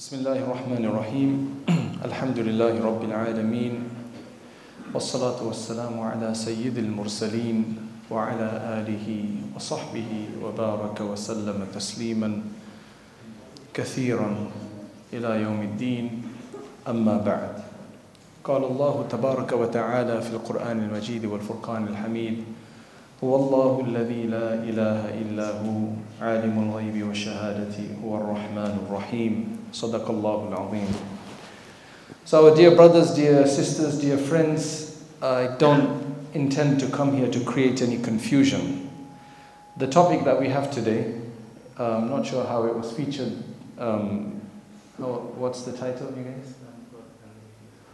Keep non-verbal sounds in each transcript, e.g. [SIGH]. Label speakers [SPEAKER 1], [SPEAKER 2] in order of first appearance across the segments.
[SPEAKER 1] بسم الله الرحمن الرحيم الحمد لله رب العالمين والصلاة والسلام على سيد المرسلين وعلى آله وصحبه وبارك وسلم تسليما كثيرا إلى يوم الدين أما بعد قال الله تبارك وتعالى في القرآن المجيد والفرقان الحميد هو الله الذي لا إله إلا هو عالم الغيب والشهادة هو الرحمن الرحيم Sadaqallahu al-Azim. So dear brothers, dear sisters, dear friends, I don't intend to come here to create any confusion. The topic that we have today, I'm not sure how it was featured. Um, what's the title, you guys?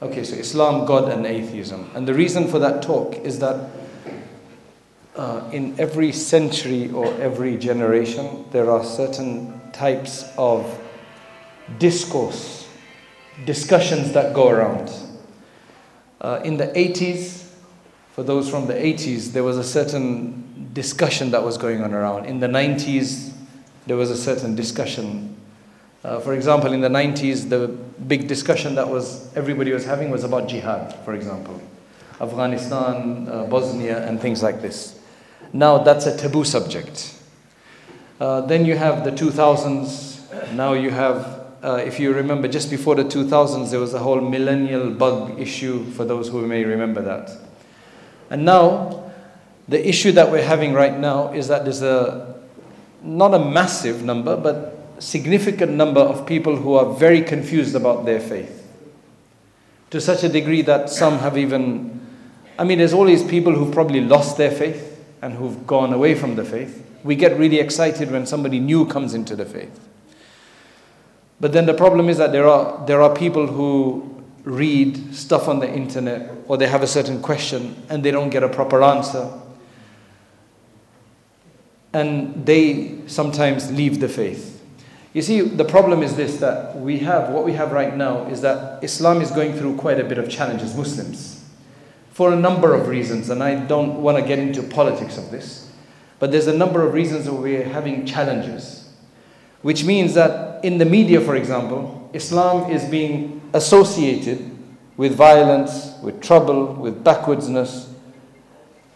[SPEAKER 1] Okay, so Islam, God, and atheism. And the reason for that talk is that uh, in every century or every generation, there are certain types of discourse, discussions that go around. Uh, in the 80s, for those from the 80s, there was a certain discussion that was going on around. In the 90s, there was a certain discussion. Uh, for example, in the 90s, the big discussion that was everybody was having was about jihad, for example, Afghanistan, uh, Bosnia, and things like this. Now that's a taboo subject. Uh, then you have the 2000s. Now you have uh, if you remember, just before the 2000s, there was a whole millennial bug issue, for those who may remember that. And now, the issue that we're having right now is that there's a, not a massive number, but significant number of people who are very confused about their faith. To such a degree that some have even, I mean, there's always people who probably lost their faith and who've gone away from the faith. We get really excited when somebody new comes into the faith. But then the problem is that there are, there are people who read stuff on the internet or they have a certain question and they don't get a proper answer. And they sometimes leave the faith. You see, the problem is this that we have, what we have right now is that Islam is going through quite a bit of challenges, Muslims, for a number of reasons. And I don't want to get into politics of this, but there's a number of reasons that we're having challenges, which means that in the media, for example, Islam is being associated with violence, with trouble, with backwardsness,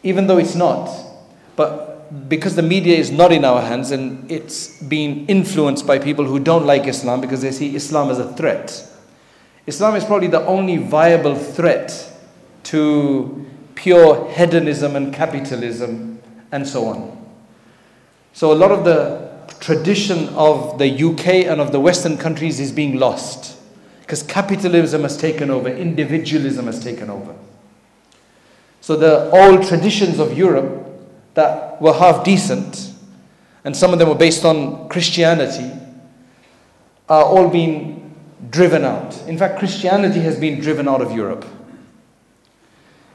[SPEAKER 1] even though it's not. But because the media is not in our hands and it's being influenced by people who don't like Islam because they see Islam as a threat. Islam is probably the only viable threat to pure hedonism and capitalism and so on. So a lot of the tradition of the UK and of the Western countries is being lost because capitalism has taken over, individualism has taken over. So the old traditions of Europe that were half decent, and some of them were based on Christianity, are all being driven out. In fact, Christianity has been driven out of Europe.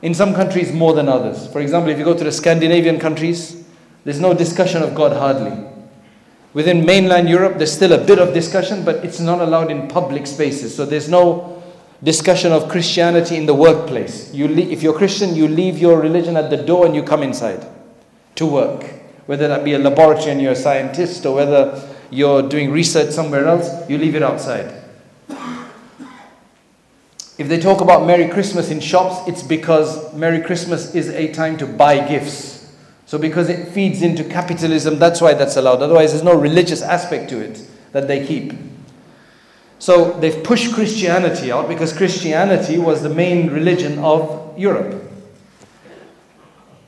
[SPEAKER 1] In some countries more than others. For example, if you go to the Scandinavian countries, there's no discussion of God hardly. Within mainland Europe, there's still a bit of discussion, but it's not allowed in public spaces. So there's no discussion of Christianity in the workplace. You le- if you're Christian, you leave your religion at the door and you come inside to work. Whether that be a laboratory and you're a scientist, or whether you're doing research somewhere else, you leave it outside. If they talk about Merry Christmas in shops, it's because Merry Christmas is a time to buy gifts. So, because it feeds into capitalism, that's why that's allowed. Otherwise, there's no religious aspect to it that they keep. So, they've pushed Christianity out because Christianity was the main religion of Europe.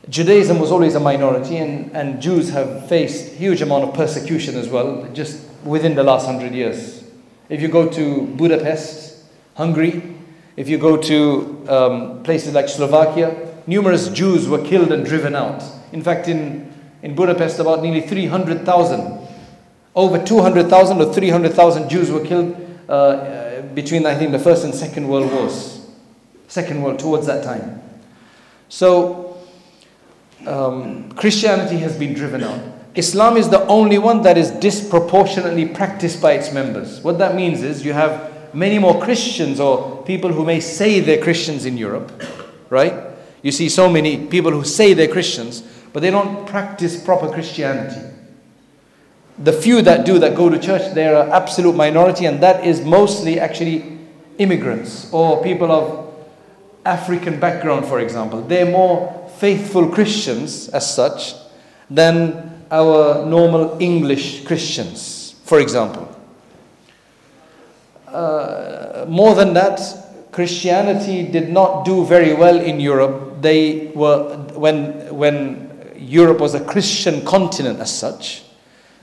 [SPEAKER 1] Judaism was always a minority, and, and Jews have faced huge amount of persecution as well, just within the last hundred years. If you go to Budapest, Hungary, if you go to um, places like Slovakia, numerous Jews were killed and driven out. In fact, in, in Budapest, about nearly 300,000, over 200,000 or 300,000 Jews were killed uh, between, I think, the First and Second World Wars. Second World, towards that time. So, um, Christianity has been driven out. Islam is the only one that is disproportionately practiced by its members. What that means is you have many more Christians or people who may say they're Christians in Europe, right? You see so many people who say they're Christians, but they don't practice proper Christianity. the few that do that go to church, they're an absolute minority, and that is mostly actually immigrants or people of African background, for example. They're more faithful Christians as such than our normal English Christians, for example. Uh, more than that, Christianity did not do very well in Europe. They were, when, when Europe was a Christian continent as such,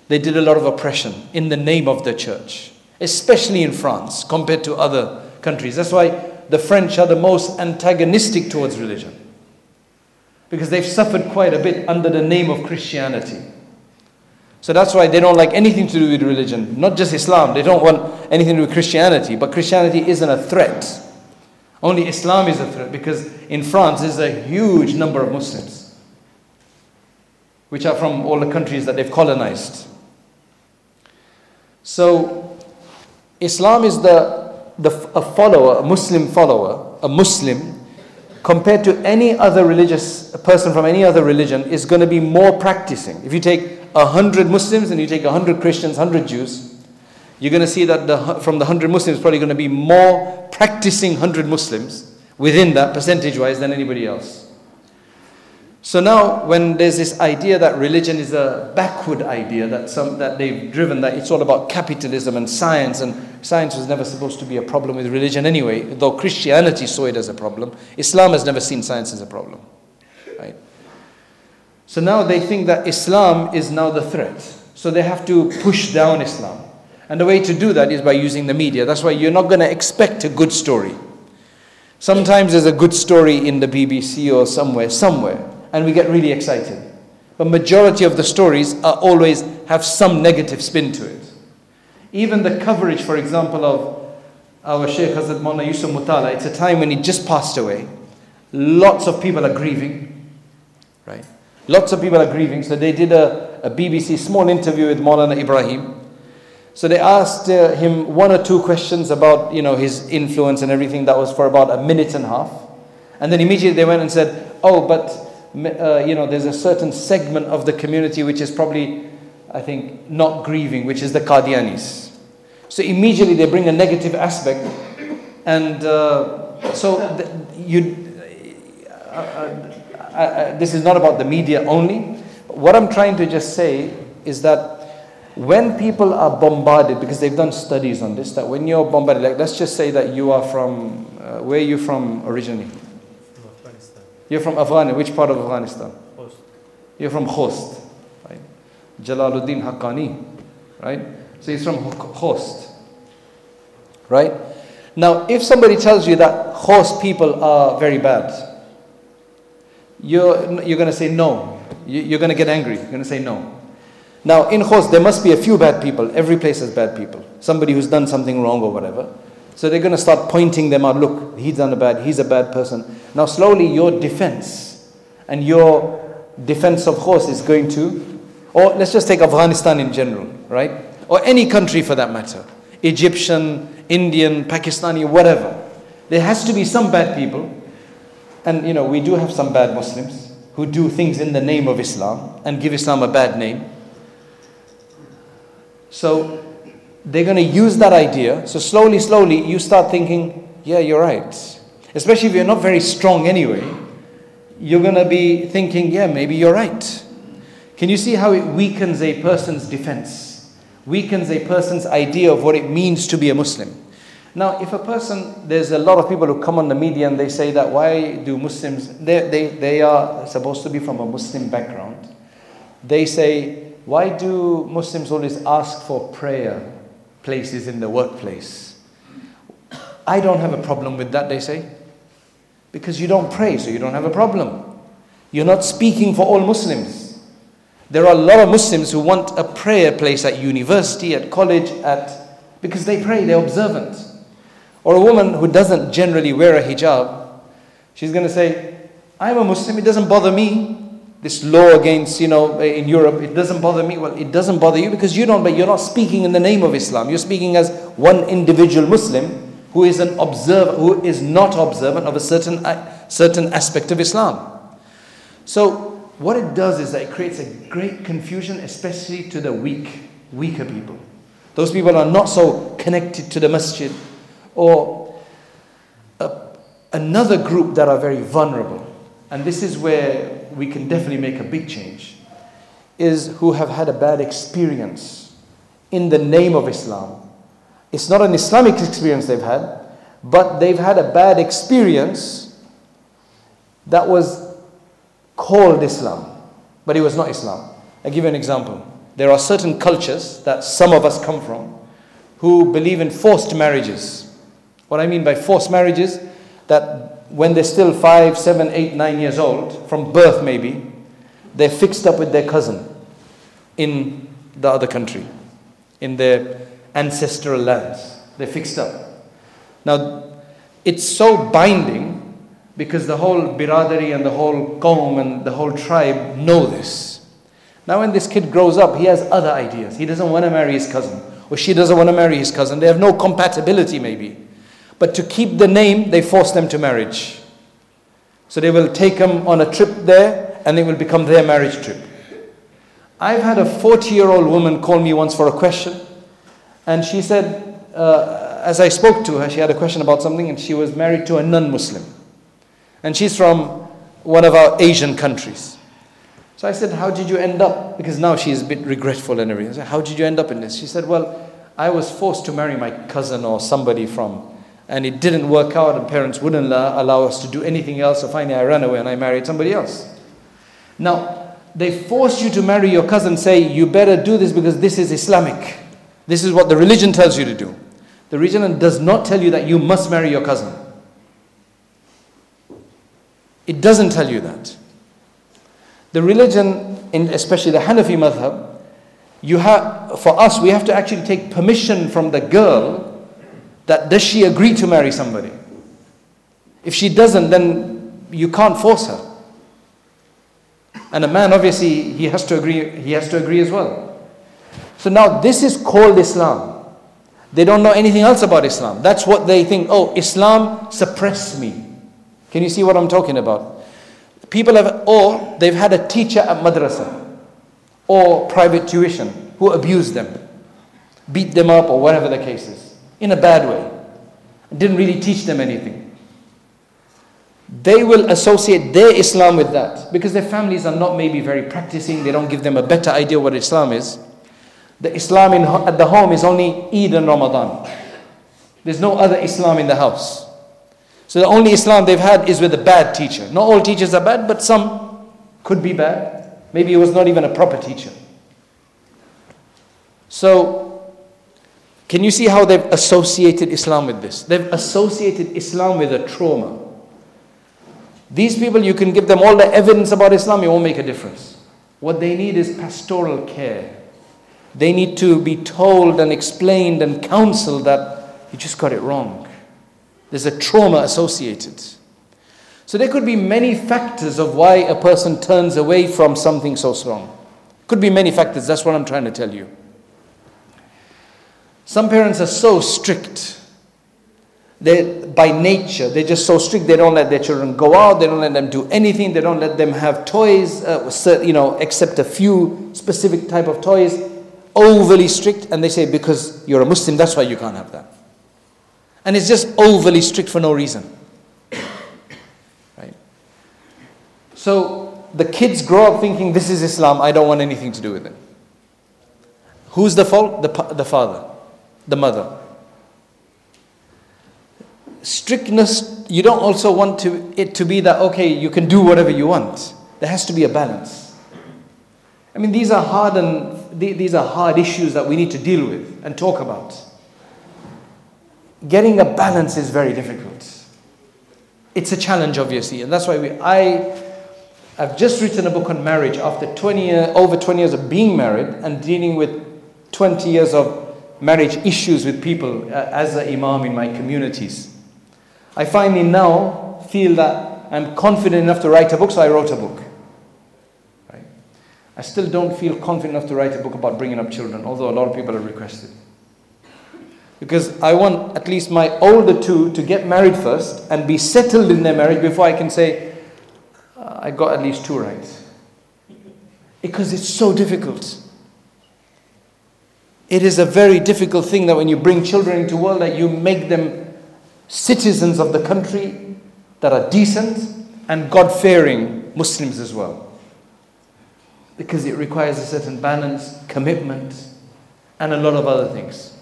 [SPEAKER 1] they did a lot of oppression in the name of the church, especially in France compared to other countries. That's why the French are the most antagonistic towards religion because they've suffered quite a bit under the name of Christianity. So that's why they don't like anything to do with religion, not just Islam. They don't want anything to do with Christianity, but Christianity isn't a threat. Only Islam is a threat because in France there's a huge number of Muslims, which are from all the countries that they've colonized. So Islam is the, the a follower, a Muslim follower, a Muslim compared to any other religious person from any other religion is going to be more practicing. If you take a hundred Muslims and you take a hundred Christians, hundred Jews, you're going to see that the, from the hundred Muslims, probably going to be more practicing hundred Muslims within that percentage wise than anybody else. So now, when there's this idea that religion is a backward idea that some that they've driven, that it's all about capitalism and science, and science was never supposed to be a problem with religion anyway. Though Christianity saw it as a problem, Islam has never seen science as a problem, right? So now they think that Islam is now the threat. So they have to push down Islam, and the way to do that is by using the media. That's why you're not going to expect a good story. Sometimes there's a good story in the BBC or somewhere, somewhere and we get really excited. But majority of the stories are always have some negative spin to it. Even the coverage, for example, of our Sheikh Hazrat Maulana Yusuf Motala, it's a time when he just passed away. Lots of people are grieving, right? Lots of people are grieving. So they did a, a BBC small interview with Maulana Ibrahim. So they asked uh, him one or two questions about, you know, his influence and everything. That was for about a minute and a half. And then immediately they went and said, oh, but uh, you know, there's a certain segment of the community which is probably, I think, not grieving, which is the Qadianis. So immediately they bring a negative aspect, and uh, so th- you. Uh, uh, uh, this is not about the media only. What I'm trying to just say is that when people are bombarded, because they've done studies on this, that when you're bombarded, like let's just say that you are from, uh, where are you from originally? You're from Afghanistan. Which part of Afghanistan? Khost. You're from Khost, right? Jalaluddin Haqqani, right? So he's from Khost, right? Now, if somebody tells you that Khost people are very bad, you're, you're going to say no. You're going to get angry. You're going to say no. Now, in Khost, there must be a few bad people. Every place has bad people. Somebody who's done something wrong or whatever. So they're going to start pointing them out. Look, he's done a bad, he's a bad person. Now, slowly, your defense and your defense of course is going to, or let's just take Afghanistan in general, right? Or any country for that matter Egyptian, Indian, Pakistani, whatever. There has to be some bad people. And, you know, we do have some bad Muslims who do things in the name of Islam and give Islam a bad name. So they're going to use that idea. So slowly, slowly, you start thinking, yeah, you're right. Especially if you're not very strong anyway, you're going to be thinking, yeah, maybe you're right. Can you see how it weakens a person's defense? Weakens a person's idea of what it means to be a Muslim. Now, if a person, there's a lot of people who come on the media and they say that why do Muslims, they, they, they are supposed to be from a Muslim background. They say, why do Muslims always ask for prayer places in the workplace. I don't have a problem with that, they say. Because you don't pray, so you don't have a problem. You're not speaking for all Muslims. There are a lot of Muslims who want a prayer place at university, at college, at because they pray, they're observant. Or a woman who doesn't generally wear a hijab, she's going to say, I'm a Muslim, it doesn't bother me this law against, you know, eh, in Europe, it doesn't bother me. Well, it doesn't bother you because you don't, but you're not speaking in the name of Islam. You're speaking as one individual Muslim who is an observer, who is not observant of a certain, certain aspect of Islam. So, what it does is that it creates a great confusion, especially to the weak, weaker people. Those people are not so connected to the masjid or a, another group that are very vulnerable. And this is where we can definitely make a big change is who have had a bad experience in the name of Islam. It's not an Islamic experience they've had, but they've had a bad experience that was called Islam, but it was not Islam. I'll give you an example. There are certain cultures that some of us come from who believe in forced marriages. What I mean by forced marriages, that when they're still five, seven, eight, nine years old, from birth maybe, they're fixed up with their cousin in the other country, in their ancestral lands. They're fixed up. Now, it's so binding because the whole biradari and the whole qawm and the whole tribe know this. Now, when this kid grows up, he has other ideas. He doesn't want to marry his cousin, or she doesn't want to marry his cousin. They have no compatibility, maybe. But to keep the name, they force them to marriage. So they will take them on a trip there, and it will become their marriage trip. I've had a 40 year old woman call me once for a question, and she said, uh, as I spoke to her, she had a question about something, and she was married to a non Muslim. And she's from one of our Asian countries. So I said, How did you end up? Because now she's a bit regretful and everything. I said, How did you end up in this? She said, Well, I was forced to marry my cousin or somebody from, and it didn't work out, and parents wouldn't allow us to do anything else. So finally, I ran away and I married somebody else. Now, they force you to marry your cousin, say, You better do this because this is Islamic. This is what the religion tells you to do. The religion does not tell you that you must marry your cousin. It doesn't tell you that. The religion, especially the Hanafi madhab, you have, for us, we have to actually take permission from the girl that does she agree to marry somebody. If she doesn't, then you can't force her. And a man, obviously, he has to agree, he has to agree as well. So now this is called Islam. They don't know anything else about Islam. That's what they think, oh, Islam suppressed me. Can you see what I'm talking about? People have, or they've had a teacher at madrasa or private tuition who abused them, beat them up, or whatever the case is, in a bad way, didn't really teach them anything. They will associate their Islam with that because their families are not maybe very practicing, they don't give them a better idea what Islam is. The Islam in, at the home is only Eid and Ramadan. There's no other Islam in the house. So the only Islam they've had is with a bad teacher. Not all teachers are bad, but some could be bad. Maybe he was not even a proper teacher. So, can you see how they've associated Islam with this? They've associated Islam with a trauma. These people, you can give them all the evidence about Islam, it won't make a difference. What they need is pastoral care. They need to be told and explained and counseled that you just got it wrong. There's a trauma associated. So there could be many factors of why a person turns away from something so strong. Could be many factors, that's what I'm trying to tell you. Some parents are so strict. They by nature, they're just so strict. They don't let their children go out. They don't let them do anything. They don't let them have toys, uh, you know, except a few specific type of toys. Overly strict, and they say because you're a Muslim, that's why you can't have that. And it's just overly strict for no reason. Right? So the kids grow up thinking this is Islam, I don't want anything to do with it. Who's the fault? The, the father, the mother. Strictness, you don't also want to, it to be that, okay, you can do whatever you want. There has to be a balance. I mean, these are hard and these are hard issues that we need to deal with and talk about getting a balance is very difficult. It's a challenge, obviously, and that's why we, I, I've just written a book on marriage after 20 year, over 20 years of being married and dealing with 20 years of marriage issues with people uh, as an imam in my communities. I finally now feel that I'm confident enough to write a book, so I wrote a book. Right? I still don't feel confident enough to write a book about bringing up children, although a lot of people have requested. Because I want at least my older two to get married first and be settled in their marriage before I can say, uh, I got at least two right. Because it's so difficult. It is a very difficult thing that when you bring children into the world that you make them citizens of the country that are decent and God-fearing Muslims as well. Because it requires a certain balance, commitment, and a lot of other things.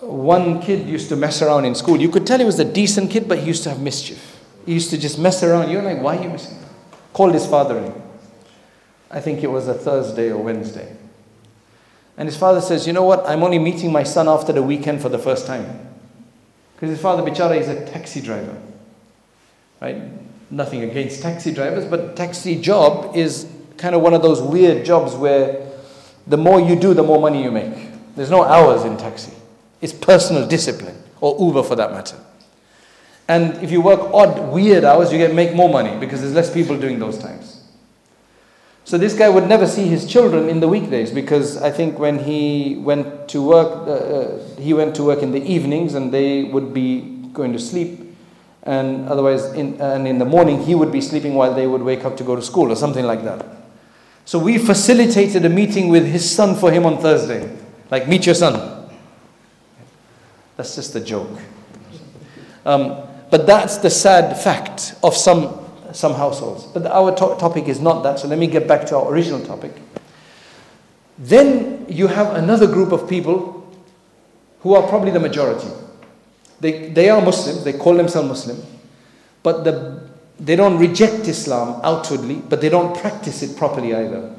[SPEAKER 1] One kid used to mess around in school. You could tell he was a decent kid, but he used to have mischief. He used to just mess around. You're like, why are you messing? Called his father in. I think it was a Thursday or Wednesday. And his father says, You know what? I'm only meeting my son after the weekend for the first time. Because his father, Bichara, is a taxi driver. Right? Nothing against taxi drivers, but taxi job is kind of one of those weird jobs where the more you do, the more money you make. There's no hours in taxi. It's personal discipline, or Uber for that matter. And if you work odd, weird hours, you get make more money because there's less people doing those times. So this guy would never see his children in the weekdays because I think when he went to work, uh, uh, he went to work in the evenings and they would be going to sleep. And otherwise, in, and in the morning, he would be sleeping while they would wake up to go to school or something like that. So we facilitated a meeting with his son for him on Thursday. Like, meet your son. That's just a joke. Um, but that's the sad fact of some some households. But our to- topic is not that, so let me get back to our original topic. Then you have another group of people who are probably the majority. They, they are Muslims, they call themselves Muslim, but the, they don't reject Islam outwardly, but they don't practice it properly either.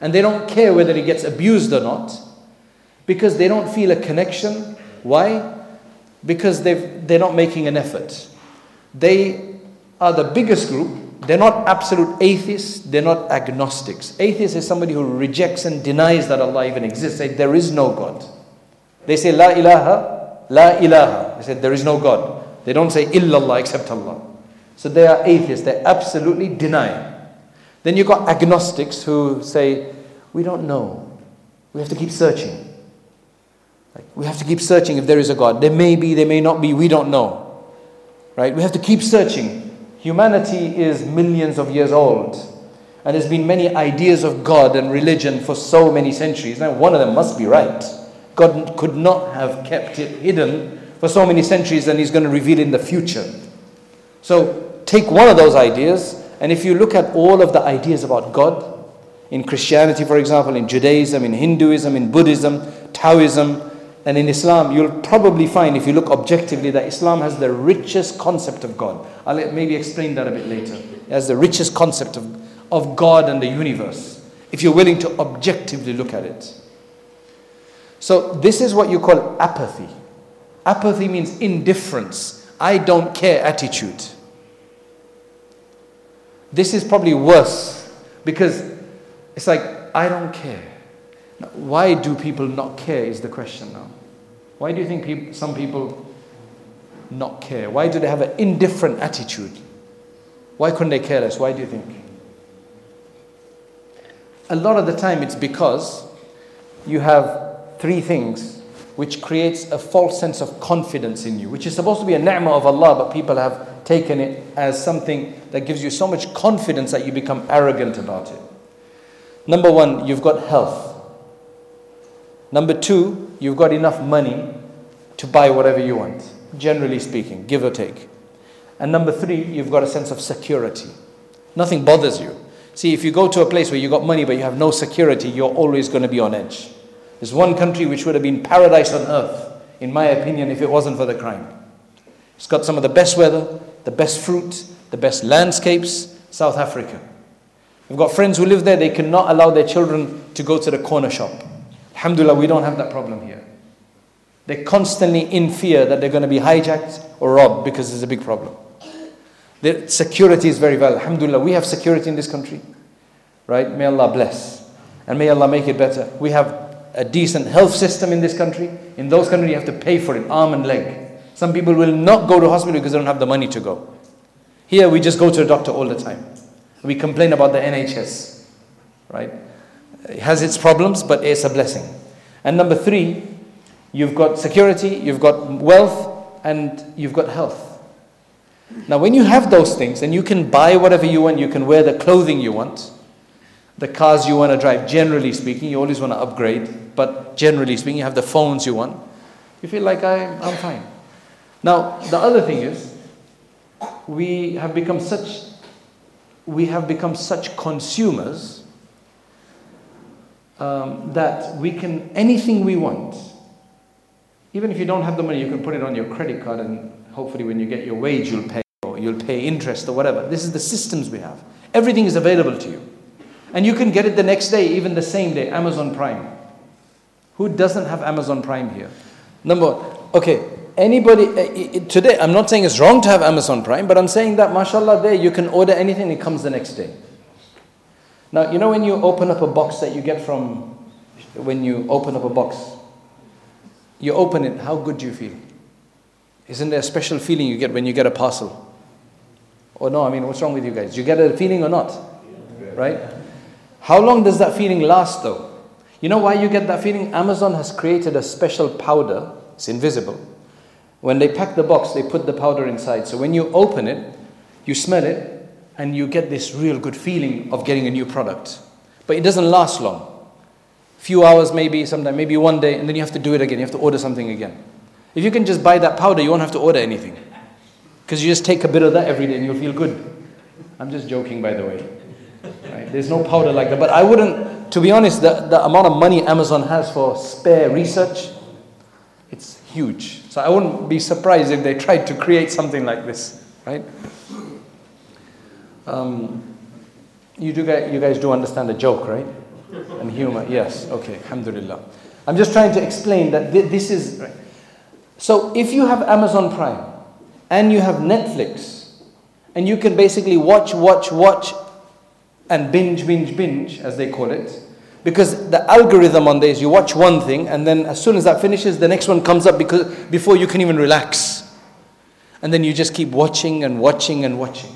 [SPEAKER 1] And they don't care whether it gets abused or not, because they don't feel a connection. Why? Because they're not making an effort. They are the biggest group. They're not absolute atheists, they're not agnostics. Atheist is somebody who rejects and denies that Allah even exists. Say, there is no God. They say, La ilaha, La ilaha. They say, there is no God. They don't say, Illallah, except Allah. So they are atheists, they absolutely deny. Then you've got agnostics who say, We don't know. We have to keep searching. Like, we have to keep searching if there is a God. There may be, there may not be, we don't know. Right? We have to keep searching. Humanity is millions of years old. And there's been many ideas of God and religion for so many centuries. Now, one of them must be right. God could not have kept it hidden for so many centuries, and He's going to reveal it in the future. So, take one of those ideas, and if you look at all of the ideas about God, in Christianity, for example, in Judaism, in Hinduism, in Buddhism, Taoism, and in Islam, you'll probably find, if you look objectively, that Islam has the richest concept of God. I'll maybe explain that a bit later. as the richest concept of, of God and the universe, if you're willing to objectively look at it. So, this is what you call apathy. Apathy means indifference, I don't care attitude. This is probably worse because it's like, I don't care. Why do people not care is the question now. Why do you think some people not care? Why do they have an indifferent attitude? Why couldn't they care less? Why do you think? A lot of the time it's because you have three things which creates a false sense of confidence in you, which is supposed to be a ni'mah of Allah, but people have taken it as something that gives you so much confidence that you become arrogant about it. Number one, you've got health. Number two, you've got enough money to buy whatever you want, generally speaking, give or take. And number three, you've got a sense of security. Nothing bothers you. See, if you go to a place where you've got money but you have no security, you're always going to be on edge. There's one country which would have been paradise on earth, in my opinion, if it wasn't for the crime. It's got some of the best weather, the best fruit, the best landscapes, South Africa. We've got friends who live there, they cannot allow their children to go to the corner shop Alhamdulillah, we don't have that problem here. They're constantly in fear that they're going to be hijacked or robbed because there's a big problem. The security is very well. Alhamdulillah, we have security in this country. Right? May Allah bless. And may Allah make it better. We have a decent health system in this country. In those countries, you have to pay for it, arm and leg. Some people will not go to hospital because they don't have the money to go. Here, we just go to a doctor all the time. We complain about the NHS. Right? It has its problems, but it's a blessing. And number three, you've got security, you've got wealth, and you've got health. Now, when you have those things and you can buy whatever you want, you can wear the clothing you want, the cars you want to drive, generally speaking, you always want to upgrade, but generally speaking, you have the phones you want. You feel like I, I'm fine. Now, the other thing is, we have become such, we have become such consumers um, that we can, anything we want, even if you don't have the money, you can put it on your credit card and hopefully when you get your wage, you'll pay or you'll pay interest or whatever. This is the systems we have. Everything is available to you. And you can get it the next day, even the same day, Amazon Prime. Who doesn't have Amazon Prime here? Number one, okay, anybody, uh, today, I'm not saying it's wrong to have Amazon Prime, but I'm saying that, mashallah, there you can order anything, it comes the next day. Now, you know when you open up a box that you get from, when you open up a box, you open it, how good do you feel? Isn't there a special feeling you get when you get a parcel? Or no, I mean, what's wrong with you guys? You get a feeling or not? Right? How long does that feeling last though? You know why you get that feeling? Amazon has created a special powder, it's invisible. When they pack the box, they put the powder inside. So when you open it, you smell it, and you get this real good feeling of getting a new product. But it doesn't last long. Few hours, maybe, sometime, maybe one day, and then you have to do it again. You have to order something again. If you can just buy that powder, you won't have to order anything. Because you just take a bit of that every day and you'll feel good. I'm just joking, by the way. Right? There's no powder like that. But I wouldn't, to be honest, the, the amount of money Amazon has for spare research, it's huge. So I wouldn't be surprised if they tried to create something like this, right? Um, you, do, you guys do understand the joke, right? And humor, yes, okay, alhamdulillah. I'm just trying to explain that this is. So if you have Amazon Prime, and you have Netflix, and you can basically watch, watch, watch, and binge, binge, binge, as they call it. Because the algorithm on this, you watch one thing, and then as soon as that finishes, the next one comes up because before you can even relax. And then you just keep watching and watching and watching.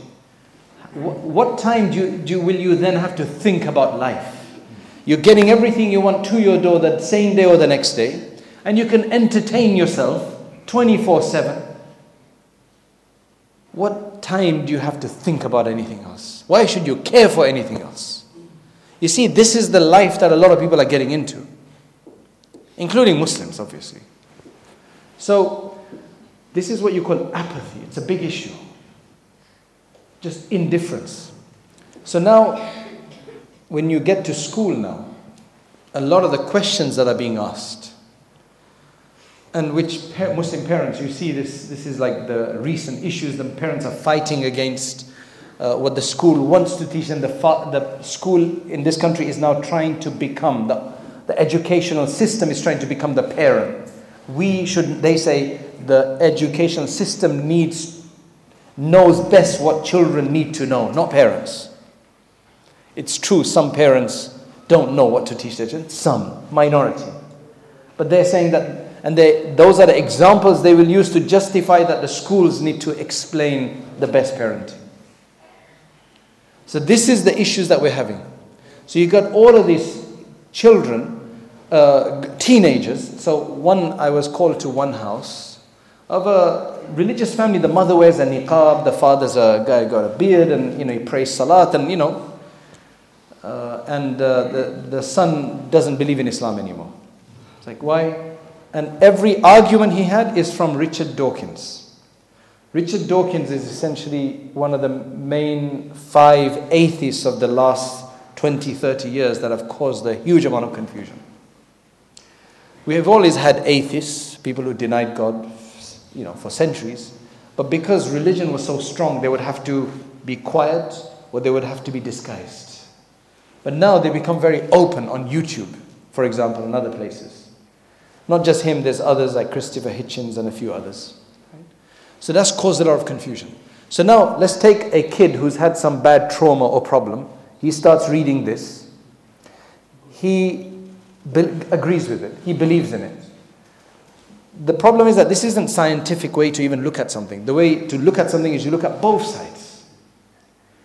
[SPEAKER 1] What time do you, do, will you then have to think about life? You're getting everything you want to your door that same day or the next day, and you can entertain yourself 24 7 what time do you have to think about anything else? Why should you care for anything else? You see, this is the life that a lot of people are getting into, including Muslims, obviously. So, this is what you call apathy. It's a big issue. Just indifference. So now, when you get to school now, a lot of the questions that are being asked and which Muslim parents, you see this, this is like the recent issues, the parents are fighting against uh, what the school wants to teach, and the, the school in this country is now trying to become, the, the educational system is trying to become the parent. We should, they say, the educational system needs, knows best what children need to know, not parents. It's true, some parents don't know what to teach their children, some, minority. But they're saying that and they, those are the examples they will use to justify that the schools need to explain the best parenting. So, this is the issues that we're having. So, you got all of these children, uh, teenagers. So, one, I was called to one house of a religious family. The mother wears a niqab, the father's a guy got a beard, and you know, he prays salat, and you know, uh, and uh, the, the son doesn't believe in Islam anymore. It's like, why? And every argument he had is from Richard Dawkins. Richard Dawkins is essentially one of the main five atheists of the last 20, 30 years that have caused a huge amount of confusion. We have always had atheists, people who denied God, you know, for centuries. But because religion was so strong, they would have to be quiet or they would have to be disguised. But now they become very open on YouTube, for example, and other places. Not just him, there's others like Christopher Hitchens and a few others. So that's caused a lot of confusion. So now let's take a kid who's had some bad trauma or problem. He starts reading this. He be- agrees with it. He believes in it. The problem is that this isn't scientific way to even look at something. The way to look at something is you look at both sides.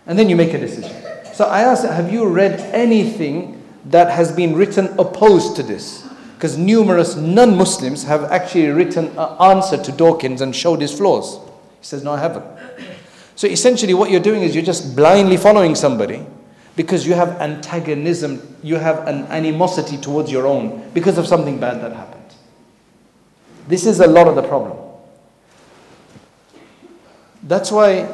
[SPEAKER 1] And then you make a decision. So I asked, have you read anything that has been written opposed to this? Because numerous non Muslims have actually written an answer to Dawkins and showed his flaws. He says, No, I haven't. So essentially, what you're doing is you're just blindly following somebody because you have antagonism, you have an animosity towards your own because of something bad that happened. This is a lot of the problem. That's why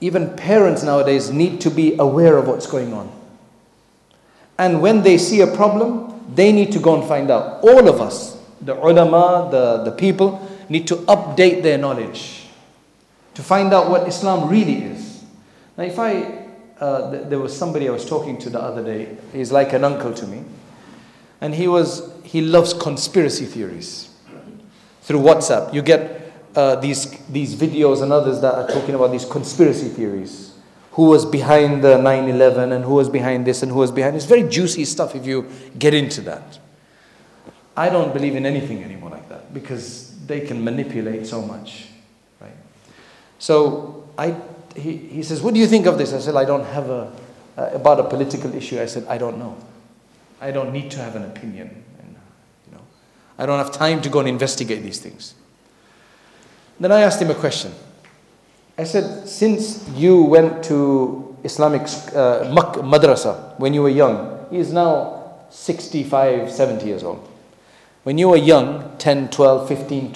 [SPEAKER 1] even parents nowadays need to be aware of what's going on. And when they see a problem, they need to go and find out. All of us, the ulama, the, the people, need to update their knowledge to find out what Islam really is. Now, if I, uh, th- there was somebody I was talking to the other day, he's like an uncle to me, and he was, he loves conspiracy theories through WhatsApp. You get uh, these, these videos and others that are talking about these conspiracy theories. Who was behind the 9 11 and who was behind this and who was behind It's very juicy stuff if you get into that. I don't believe in anything anymore like that because they can manipulate so much. Right? So I, he, he says, What do you think of this? I said, I don't have a, uh, about a political issue. I said, I don't know. I don't need to have an opinion. And, you know, I don't have time to go and investigate these things. Then I asked him a question. I said, since you went to Islamic uh, madrasa when you were young, he is now 65, 70 years old. When you were young, 10, 12, 15,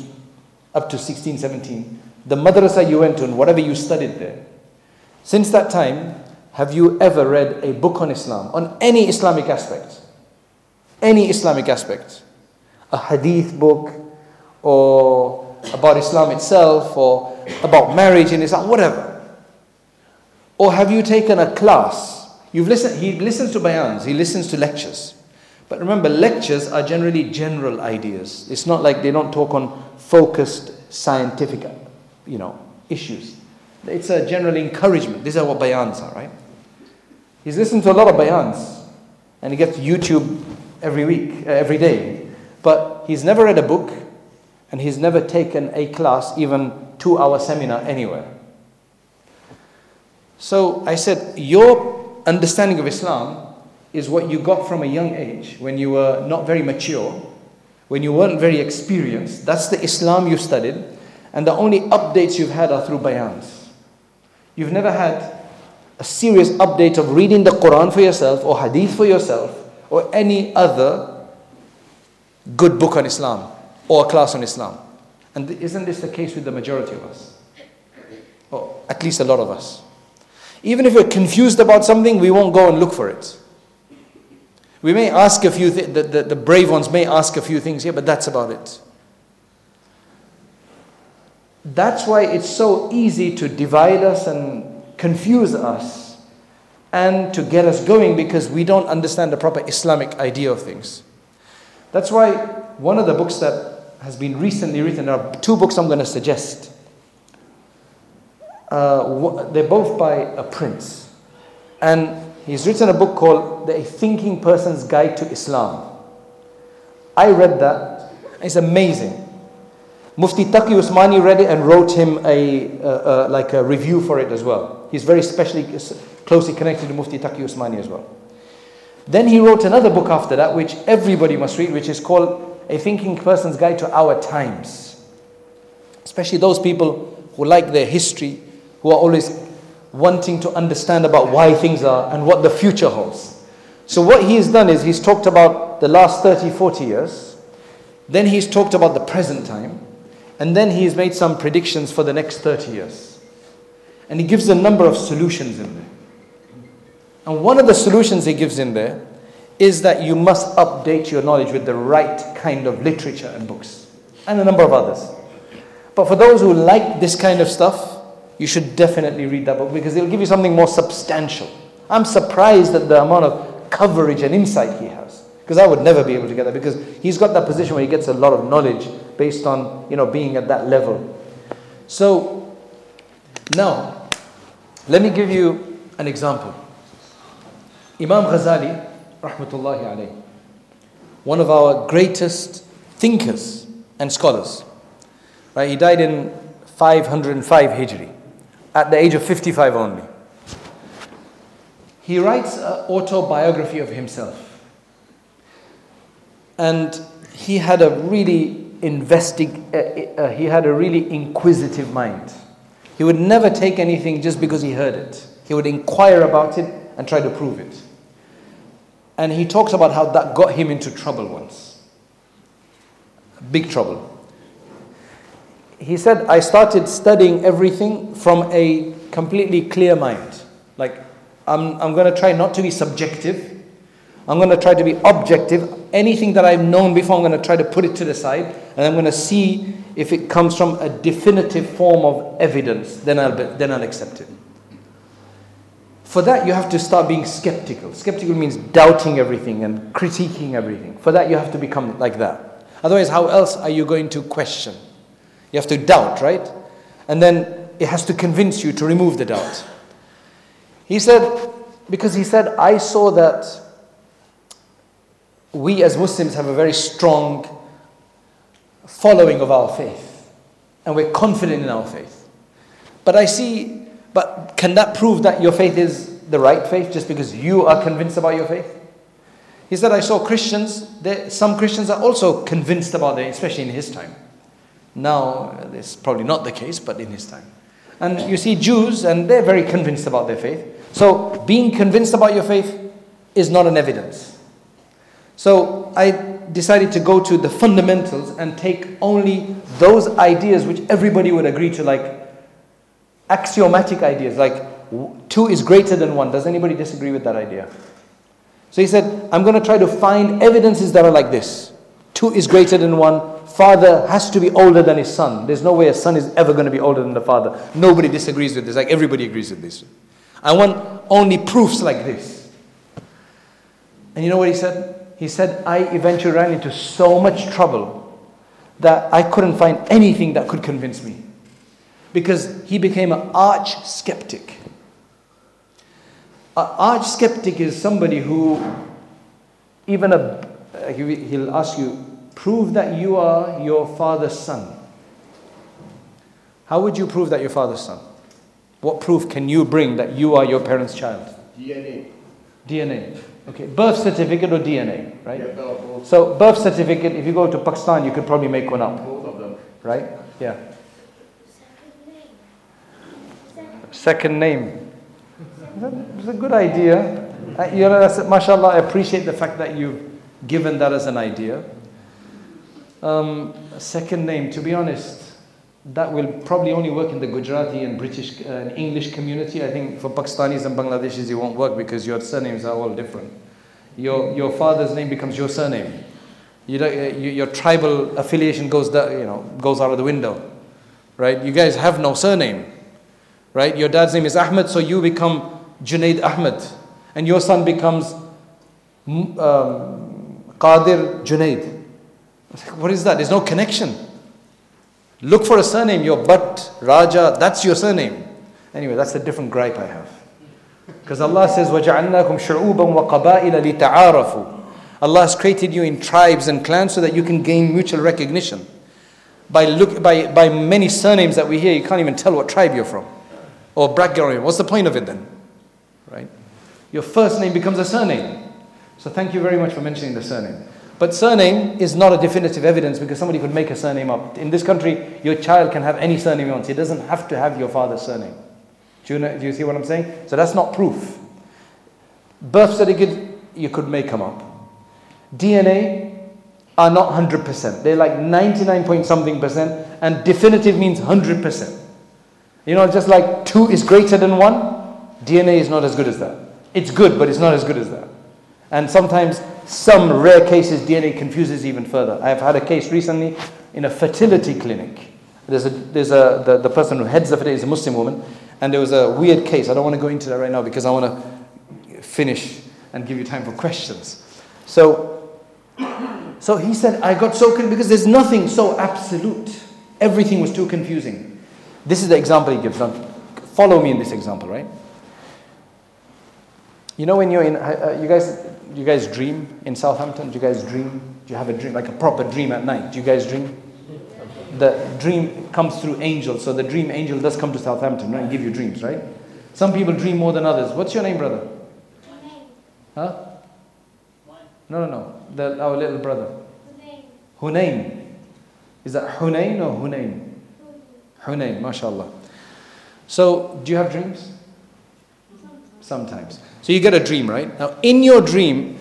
[SPEAKER 1] up to 16, 17, the madrasa you went to and whatever you studied there, since that time, have you ever read a book on Islam, on any Islamic aspect? Any Islamic aspect? A hadith book or about Islam itself or about marriage in Islam, whatever? Or have you taken a class? You've listened, he listens to bayans, he listens to lectures. But remember, lectures are generally general ideas. It's not like they don't talk on focused scientific, you know, issues. It's a general encouragement. These are what bayans are, right? He's listened to a lot of bayans, and he gets YouTube every week, uh, every day. But he's never read a book, and he's never taken a class, even two hour seminar anywhere. So I said, Your understanding of Islam is what you got from a young age when you were not very mature, when you weren't very experienced. That's the Islam you studied, and the only updates you've had are through bayans. You've never had a serious update of reading the Quran for yourself or Hadith for yourself or any other good book on Islam or a class on Islam. And isn't this the case with the majority of us? Or at least a lot of us. Even if we're confused about something, we won't go and look for it. We may ask a few things, the, the, the brave ones may ask a few things here, but that's about it. That's why it's so easy to divide us and confuse us and to get us going because we don't understand the proper Islamic idea of things. That's why one of the books that has been recently written. There are two books I'm going to suggest. Uh, they're both by a prince. And he's written a book called The Thinking Person's Guide to Islam. I read that. It's amazing. Mufti Taqi Usmani read it and wrote him a, uh, uh, like a review for it as well. He's very specially closely connected to Mufti Taqi Usmani as well. Then he wrote another book after that, which everybody must read, which is called a thinking person's guide to our times. Especially those people who like their history, who are always wanting to understand about why things are and what the future holds. So, what he's done is he's talked about the last 30, 40 years, then he's talked about the present time, and then he's made some predictions for the next 30 years. And he gives a number of solutions in there. And one of the solutions he gives in there is that you must update your knowledge with the right kind of literature and books, and a number of others. But for those who like this kind of stuff, you should definitely read that book because it'll give you something more substantial. I'm surprised at the amount of coverage and insight he has because I would never be able to get that because he's got that position where he gets a lot of knowledge based on you know being at that level. So now, let me give you an example. Imam Ghazali rahmatullahi alayhi, one of our greatest thinkers and scholars. Right? He died in 505 Hijri, at the age of 55 only. He writes an autobiography of himself. And he had a really investig- uh, uh, he had a really inquisitive mind. He would never take anything just because he heard it. He would inquire about it and try to prove it. And he talks about how that got him into trouble once. Big trouble. He said, I started studying everything from a completely clear mind. Like, I'm, I'm going to try not to be subjective. I'm going to try to be objective. Anything that I've known before, I'm going to try to put it to the side. And I'm going to see if it comes from a definitive form of evidence. Then I'll, be, then I'll accept it. For that, you have to start being skeptical. Skeptical means doubting everything and critiquing everything. For that, you have to become like that. Otherwise, how else are you going to question? You have to doubt, right? And then it has to convince you to remove the doubt. He said, because he said, I saw that we as Muslims have a very strong following of our faith. And we're confident in our faith. But I see but can that prove that your faith is the right faith just because you are convinced about your faith? He said, I saw Christians, some Christians are also convinced about it, especially in his time. Now, it's probably not the case, but in his time. And you see Jews, and they're very convinced about their faith. So, being convinced about your faith is not an evidence. So, I decided to go to the fundamentals and take only those ideas which everybody would agree to, like axiomatic ideas like two is greater than one. Does anybody disagree with that idea? So he said, I'm going to try to find evidences that are like this. Two is greater than one. Father has to be older than his son. There's no way a son is ever going to be older than the father. Nobody disagrees with this. Like everybody agrees with this. I want only proofs like this. And you know what he said? He said, I eventually ran into so much trouble that I couldn't find anything that could convince me because he became an arch skeptic. An arch skeptic is somebody who, even a, uh, he'll ask you, prove that you are your father's son. How would you prove that your father's son? What proof can you bring that you are your parents' child?
[SPEAKER 2] DNA.
[SPEAKER 1] DNA. Okay, birth certificate or DNA, right? Yeah, so birth certificate, if you go to Pakistan, you could probably make one up.
[SPEAKER 2] Both of them.
[SPEAKER 1] Right? Yeah. Second name. It's a good idea. Uh, you know, that's, mashallah, I appreciate the fact that you've given that as an idea. Um, second name, to be honest, that will probably only work in the Gujarati and British uh, and English community. I think for Pakistanis and Bangladeshis it won't work because your surnames are all different. Your, your father's name becomes your surname. You uh, you, your tribal affiliation goes, you know, goes out of the window. Right? You guys have no surname right? Your dad's name is Ahmed, so you become Junaid Ahmed, and your son becomes um, Qadir Junaid. What is that? There's no connection. Look for a surname, your Bhatt, Raja, that's your surname. Anyway, that's a different gripe I have. Because Allah says, وَجَعَلْنَاكُمْ شُعُوبًا وَقَبَائِلَ لِتَعَارَفُوا Allah has created you in tribes and clans so that you can gain mutual recognition. By, look, by, by many surnames that we hear, you can't even tell what tribe you're from or background. What's the point of it then? Right? Your first name becomes a surname. So thank you very much for mentioning the surname. But surname is not a definitive evidence because somebody could make a surname up. In this country, your child can have any surname he wants. He doesn't have to have your father's surname. Do you, know, do you see what I'm saying? So that's not proof. Birth certificate, you could make them up. DNA are not 100%. They're like 99 point something percent, and definitive means 100%. You know, just like two is greater than one, DNA is not as good as that. It's good, but it's not as good as that. And sometimes, some rare cases, DNA confuses even further. I've had a case recently in a fertility clinic. There's a, there's a, the, the person who heads the fertility is a Muslim woman, and there was a weird case. I don't want to go into that right now because I want to finish and give you time for questions. So, so he said, I got so confused because there's nothing so absolute. Everything was too confusing. This is the example he gives. Now, follow me in this example, right? You know when you're in, uh, you guys, you guys dream in Southampton? Do you guys dream? Do you have a dream, like a proper dream at night? Do you guys dream? The dream comes through angels, so the dream angel does come to Southampton, right, and give you dreams, right? Some people dream more than others. What's your name, brother? Huh? No, no, no. The, our little brother. Hunayn. Is that Hunayn or Hunayn? Hunayn, mashallah. So, do you have dreams? Sometimes. So you get a dream, right? Now, in your dream,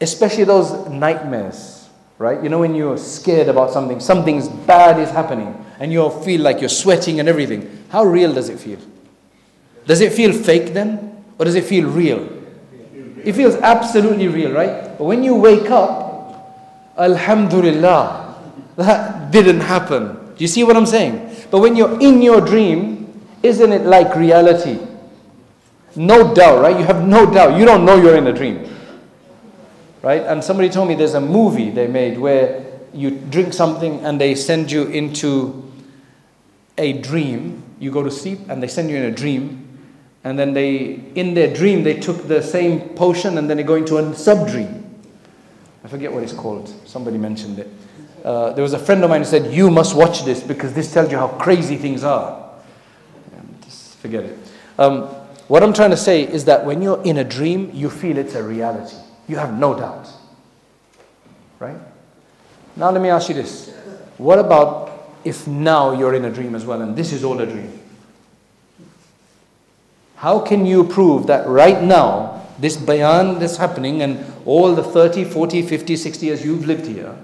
[SPEAKER 1] especially those nightmares, right? You know, when you're scared about something, something's bad is happening, and you feel like you're sweating and everything. How real does it feel? Does it feel fake then? Or does it feel real? It feels absolutely real, right? But when you wake up, Alhamdulillah, that didn't happen. Do you see what I'm saying? But when you're in your dream, isn't it like reality? No doubt, right? You have no doubt. You don't know you're in a dream. Right? And somebody told me there's a movie they made where you drink something and they send you into a dream. You go to sleep and they send you in a dream and then they, in their dream, they took the same potion and then they go into a sub dream. I forget what it's called. Somebody mentioned it. Uh, there was a friend of mine who said, You must watch this because this tells you how crazy things are. Yeah, just forget it. Um, what I'm trying to say is that when you're in a dream, you feel it's a reality. You have no doubt. Right? Now, let me ask you this. What about if now you're in a dream as well and this is all a dream? How can you prove that right now, this bayan that's happening and all the 30, 40, 50, 60 years you've lived here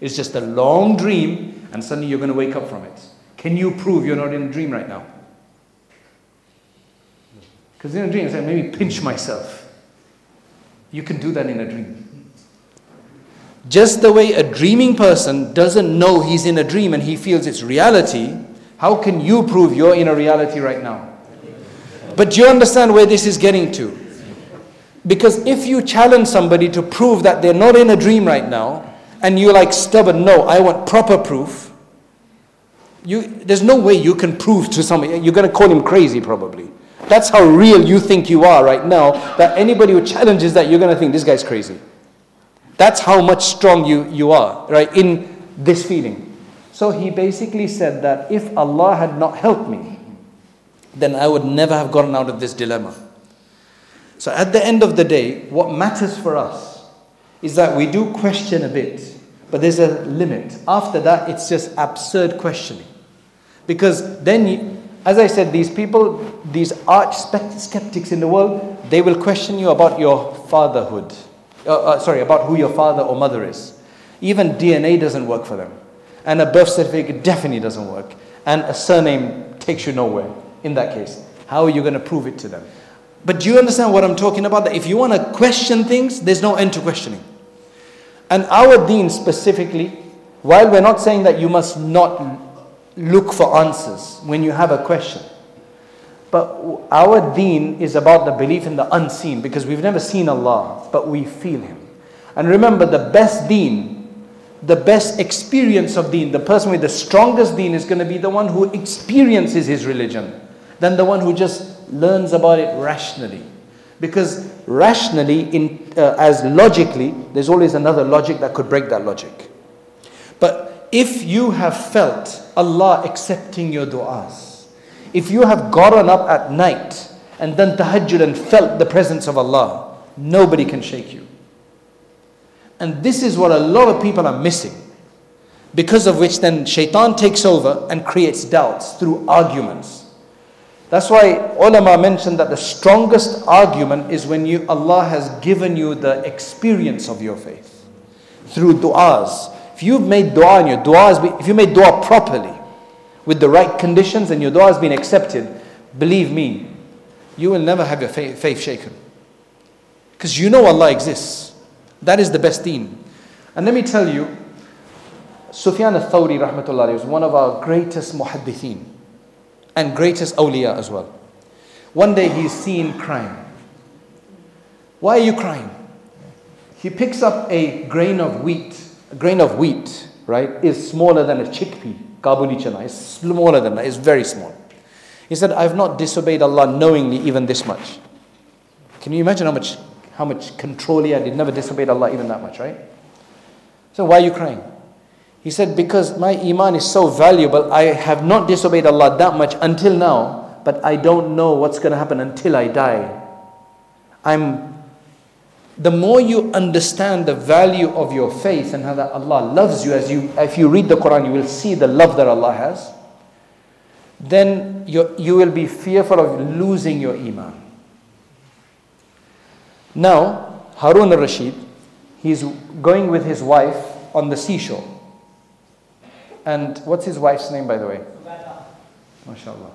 [SPEAKER 1] is just a long dream and suddenly you're going to wake up from it? Can you prove you're not in a dream right now? Because in a dream, I say, maybe pinch myself. You can do that in a dream. Just the way a dreaming person doesn't know he's in a dream and he feels it's reality, how can you prove you're in a reality right now? But do you understand where this is getting to? Because if you challenge somebody to prove that they're not in a dream right now, and you're like stubborn, no, I want proper proof. You, there's no way you can prove to somebody, you're going to call him crazy probably. That's how real you think you are right now, that anybody who challenges that, you're going to think this guy's crazy. That's how much strong you, you are, right, in this feeling. So he basically said that if Allah had not helped me, then I would never have gotten out of this dilemma. So at the end of the day, what matters for us is that we do question a bit, but there's a limit. After that, it's just absurd questioning. Because then, as I said, these people, these arch skeptics in the world, they will question you about your fatherhood. Uh, uh, sorry, about who your father or mother is. Even DNA doesn't work for them. And a birth certificate definitely doesn't work. And a surname takes you nowhere in that case? How are you going to prove it to them? But do you understand what I'm talking about? That if you want to question things, there's no end to questioning. And our deen specifically, while we're not saying that you must not look for answers when you have a question, but our deen is about the belief in the unseen because we've never seen Allah, but we feel Him. And remember, the best deen, the best experience of deen, the person with the strongest deen is going to be the one who experiences his religion than the one who just learns about it rationally. Because rationally, in, uh, as logically, there's always another logic that could break that logic. But if you have felt Allah accepting your du'as, if you have gotten up at night and done tahajjud and felt the presence of Allah, nobody can shake you. And this is what a lot of people are missing. Because of which then shaitan takes over and creates doubts through arguments. That's why ulama mentioned that the strongest argument is when you Allah has given you the experience of your faith through du'as. If you've made dua and your dua has if you made dua properly with the right conditions and your dua has been accepted, believe me, you will never have your faith, faith shaken. Because you know Allah exists. That is the best deen. And let me tell you, Sufyan al-Thawri rahmatullah was one of our greatest muhaddithin and greatest awliya as well. One day he's seen crying. Why are you crying? He picks up a grain of wheat. A grain of wheat, right, is smaller than a chickpea. Kabuli chana is smaller than that, it's very small. He said, I've not disobeyed Allah knowingly even this much. Can you imagine how much how much control he had? He never disobeyed Allah even that much, right? So why are you crying? He said, Because my iman is so valuable, I have not disobeyed Allah that much until now, but I don't know what's going to happen until I die. I'm the more you understand the value of your faith and how that Allah loves you, as you if you read the Quran, you will see the love that Allah has, then you, you will be fearful of losing your iman. Now, Harun al-Rashid, he's going with his wife on the seashore. And what's his wife's name, by the way? MashaAllah.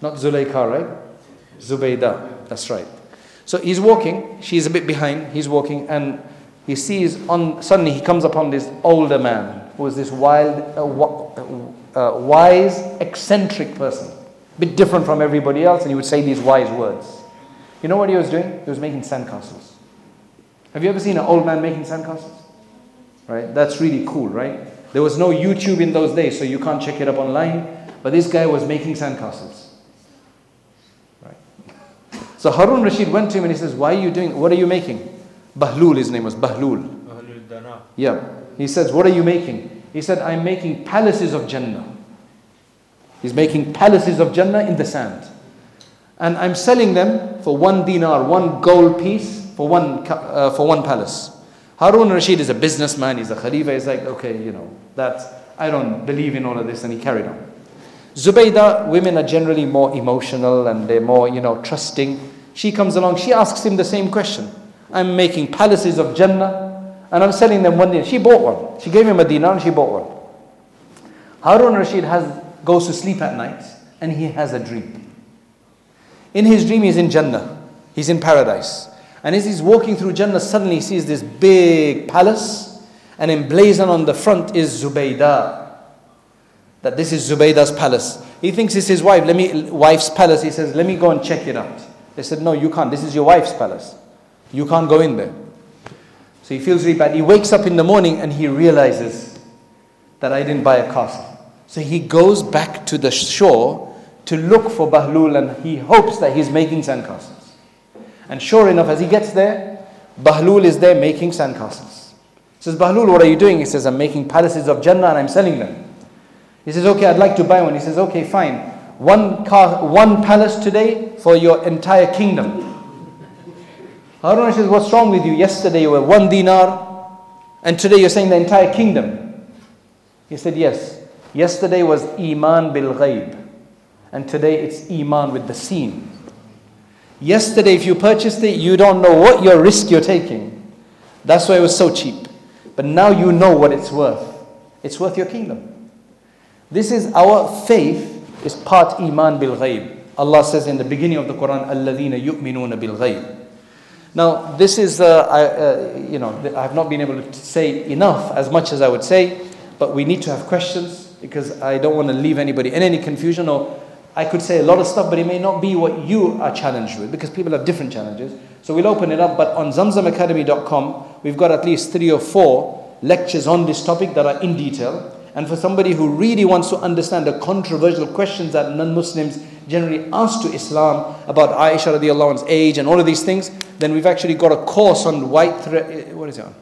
[SPEAKER 1] Not Zulaykha, right? Zubaydah. That's right. So he's walking, she's a bit behind, he's walking, and he sees on suddenly he comes upon this older man who is this wild, uh, uh, wise, eccentric person, a bit different from everybody else, and he would say these wise words. You know what he was doing? He was making sandcastles. Have you ever seen an old man making sandcastles? Right? That's really cool, right? There was no YouTube in those days, so you can't check it up online. But this guy was making sandcastles. Right? [LAUGHS] So Harun Rashid went to him and he says, Why are you doing, what are you making? Bahlul, his name was Bahlul. Bahlul Dana. Yeah. He says, What are you making? He said, I'm making palaces of Jannah. He's making palaces of Jannah in the sand. And I'm selling them for one dinar, one gold piece for one, uh, for one palace. Harun Rashid is a businessman, he's a Khalifa. He's like, okay, you know, that's, I don't believe in all of this. And he carried on. Zubaydah, women are generally more emotional and they're more, you know, trusting. She comes along, she asks him the same question. I'm making palaces of Jannah and I'm selling them one dinar. She bought one. She gave him a dinar and she bought one. Harun Rashid has, goes to sleep at night and he has a dream. In his dream, he's in Jannah, he's in paradise. And as he's walking through Jannah, suddenly he sees this big palace, and emblazoned on the front is Zubaydah that this is Zubaydah's palace. He thinks it's his wife, let me, wife's palace. He says, let me go and check it out. They said, no, you can't. This is your wife's palace. You can't go in there. So he feels really bad. He wakes up in the morning and he realizes that I didn't buy a castle. So he goes back to the shore to look for Bahlul and he hopes that he's making sandcastles. And sure enough, as he gets there, Bahlul is there making sandcastles. He says, Bahlul, what are you doing? He says, I'm making palaces of Jannah and I'm selling them. He says, okay, I'd like to buy one. He says, okay, fine. One car, one palace today for your entire kingdom. Harun says, what's wrong with you? Yesterday you were one dinar, and today you're saying the entire kingdom. He said, yes. Yesterday was Iman bil ghaib, and today it's Iman with the seen. Yesterday, if you purchased it, you don't know what your risk you're taking. That's why it was so cheap. But now you know what it's worth. It's worth your kingdom. This is our faith is part iman bil ghaib. Allah says in the beginning of the Quran, "Alladhina yu'minuna bil ghaib." Now, this is, uh, I, uh, you know, I have not been able to say enough as much as I would say, but we need to have questions because I don't want to leave anybody in any confusion. Or I could say a lot of stuff, but it may not be what you are challenged with because people have different challenges. So we'll open it up. But on zamzamacademy.com, we've got at least three or four lectures on this topic that are in detail. And for somebody who really wants to understand the controversial questions that non-Muslims generally ask to Islam about Aisha radiallahu anha's age and all of these things, then we've actually got a course on white thread, eh, what is it on?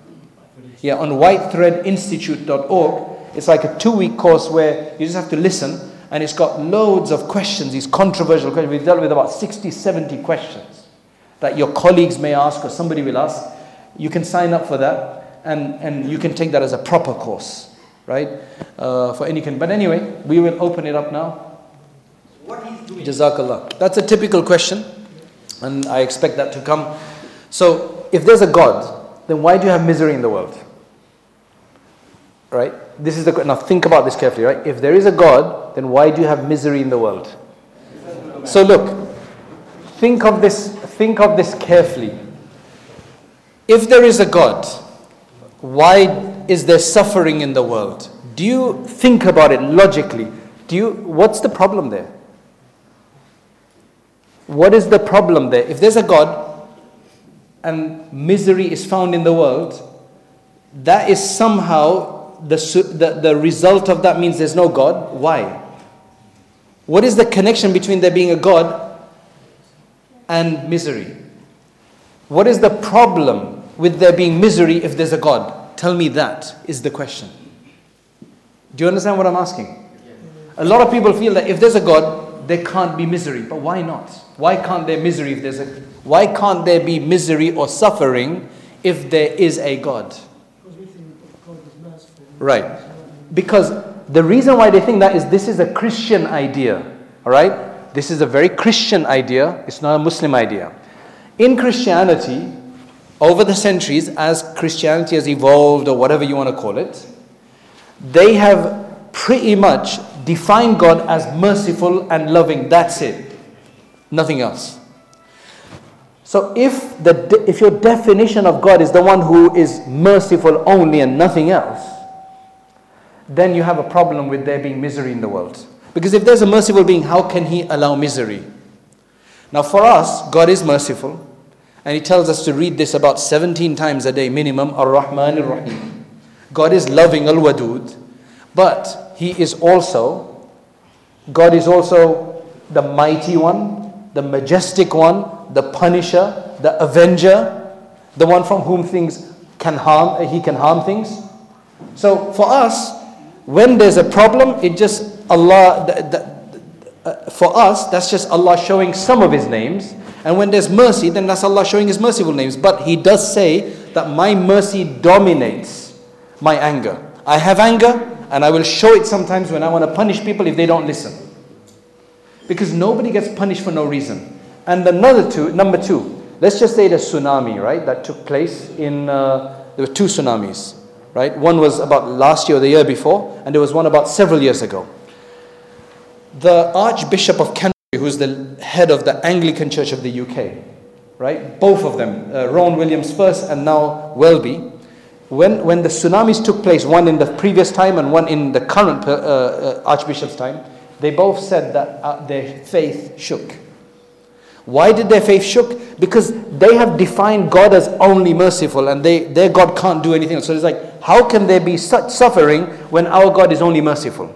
[SPEAKER 1] Yeah, on whitethreadinstitute.org. It's like a two-week course where you just have to listen and it's got loads of questions, these controversial questions. We've dealt with about 60, 70 questions that your colleagues may ask or somebody will ask. You can sign up for that and, and you can take that as a proper course right? Uh, for any can. But anyway, we will open it up now. What he's doing. Jazakallah. That's a typical question, and I expect that to come. So, if there's a God, then why do you have misery in the world? Right? This is the now. Think about this carefully. Right? If there is a God, then why do you have misery in the world? So look, think of this. Think of this carefully. If there is a God, why is there suffering in the world? Do you think about it logically? Do you, what's the problem there? What is the problem there? If there's a God and misery is found in the world, that is somehow the, the, the result of that means there's no God. Why? What is the connection between there being a God and misery? What is the problem with there being misery if there's a God? Tell me that is the question. Do you understand what I'm asking? A lot of people feel that if there's a God, there can't be misery. But why not? Why can't there misery if there's a why can't there be misery or suffering if there is a God? Right. Because the reason why they think that is this is a Christian idea. Alright? This is a very Christian idea, it's not a Muslim idea. In Christianity, over the centuries, as Christianity has evolved, or whatever you want to call it, they have pretty much defined God as merciful and loving. That's it. Nothing else. So if the if your definition of God is the one who is merciful only and nothing else, then you have a problem with there being misery in the world. Because if there's a merciful being, how can he allow misery? Now for us, God is merciful. And he tells us to read this about 17 times a day minimum, Ar-Rahman Ar-Rahim. God is loving Al-Wadud, but he is also, God is also the mighty one, the majestic one, the punisher, the avenger, the one from whom things can harm, he can harm things. So for us, when there's a problem, it just Allah, the, the, uh, for us, that's just Allah showing some of His names. And when there's mercy, then that's Allah showing His merciful names. But He does say that my mercy dominates my anger. I have anger, and I will show it sometimes when I want to punish people if they don't listen. Because nobody gets punished for no reason. And another two, number two, let's just say the tsunami, right, that took place in, uh, there were two tsunamis, right? One was about last year or the year before, and there was one about several years ago. The Archbishop of Canterbury, who's the head of the Anglican Church of the UK, right? Both of them, uh, Rowan Williams first and now Welby, when, when the tsunamis took place, one in the previous time and one in the current uh, uh, Archbishop's time, they both said that uh, their faith shook. Why did their faith shook? Because they have defined God as only merciful and they, their God can't do anything. So it's like, how can there be such suffering when our God is only merciful?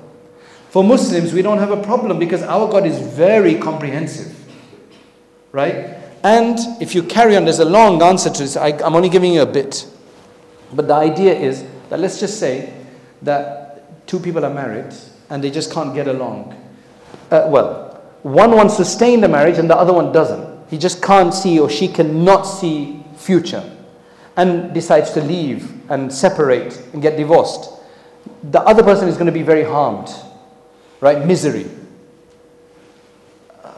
[SPEAKER 1] For Muslims, we don't have a problem because our God is very comprehensive. Right? And if you carry on, there's a long answer to this. I, I'm only giving you a bit. But the idea is that let's just say that two people are married and they just can't get along. Uh, well, one stay in the marriage and the other one doesn't. He just can't see or she cannot see future and decides to leave and separate and get divorced. The other person is going to be very harmed right? Misery.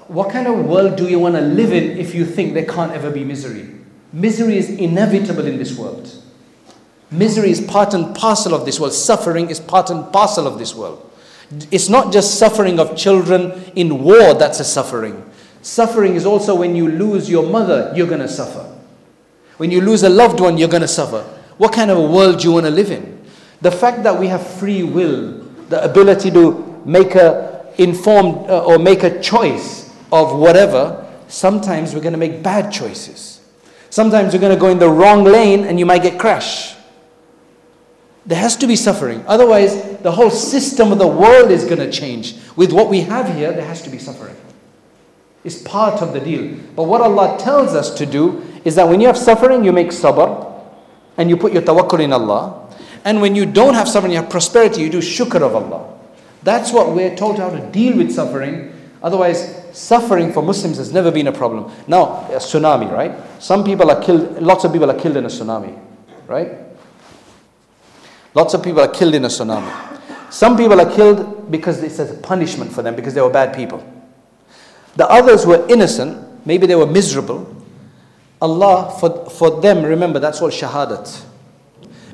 [SPEAKER 1] What kind of world do you want to live in if you think there can't ever be misery? Misery is inevitable in this world. Misery is part and parcel of this world. Suffering is part and parcel of this world. It's not just suffering of children in war that's a suffering. Suffering is also when you lose your mother, you're going to suffer. When you lose a loved one, you're going to suffer. What kind of a world do you want to live in? The fact that we have free will, the ability to make a informed uh, or make a choice of whatever, sometimes we're going to make bad choices. Sometimes you're going to go in the wrong lane and you might get crashed. There has to be suffering. Otherwise, the whole system of the world is going to change. With what we have here, there has to be suffering. It's part of the deal. But what Allah tells us to do is that when you have suffering, you make sabr and you put your tawakkul in Allah. And when you don't have suffering, you have prosperity, you do shukr of Allah. That's what we're told how to deal with suffering. Otherwise, suffering for Muslims has never been a problem. Now, a tsunami, right? Some people are killed, lots of people are killed in a tsunami, right? Lots of people are killed in a tsunami. Some people are killed because it's a punishment for them because they were bad people. The others were innocent, maybe they were miserable. Allah, for, for them, remember, that's all shahadat.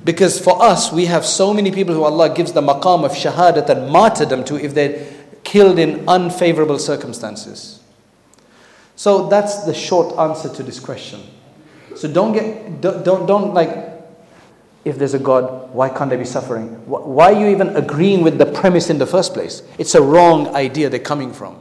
[SPEAKER 1] Because for us, we have so many people who Allah gives the maqam of shahadat and martyrdom to if they're killed in unfavorable circumstances. So that's the short answer to this question. So don't get, don't, don't like, if there's a God, why can't there be suffering? Why are you even agreeing with the premise in the first place? It's a wrong idea they're coming from.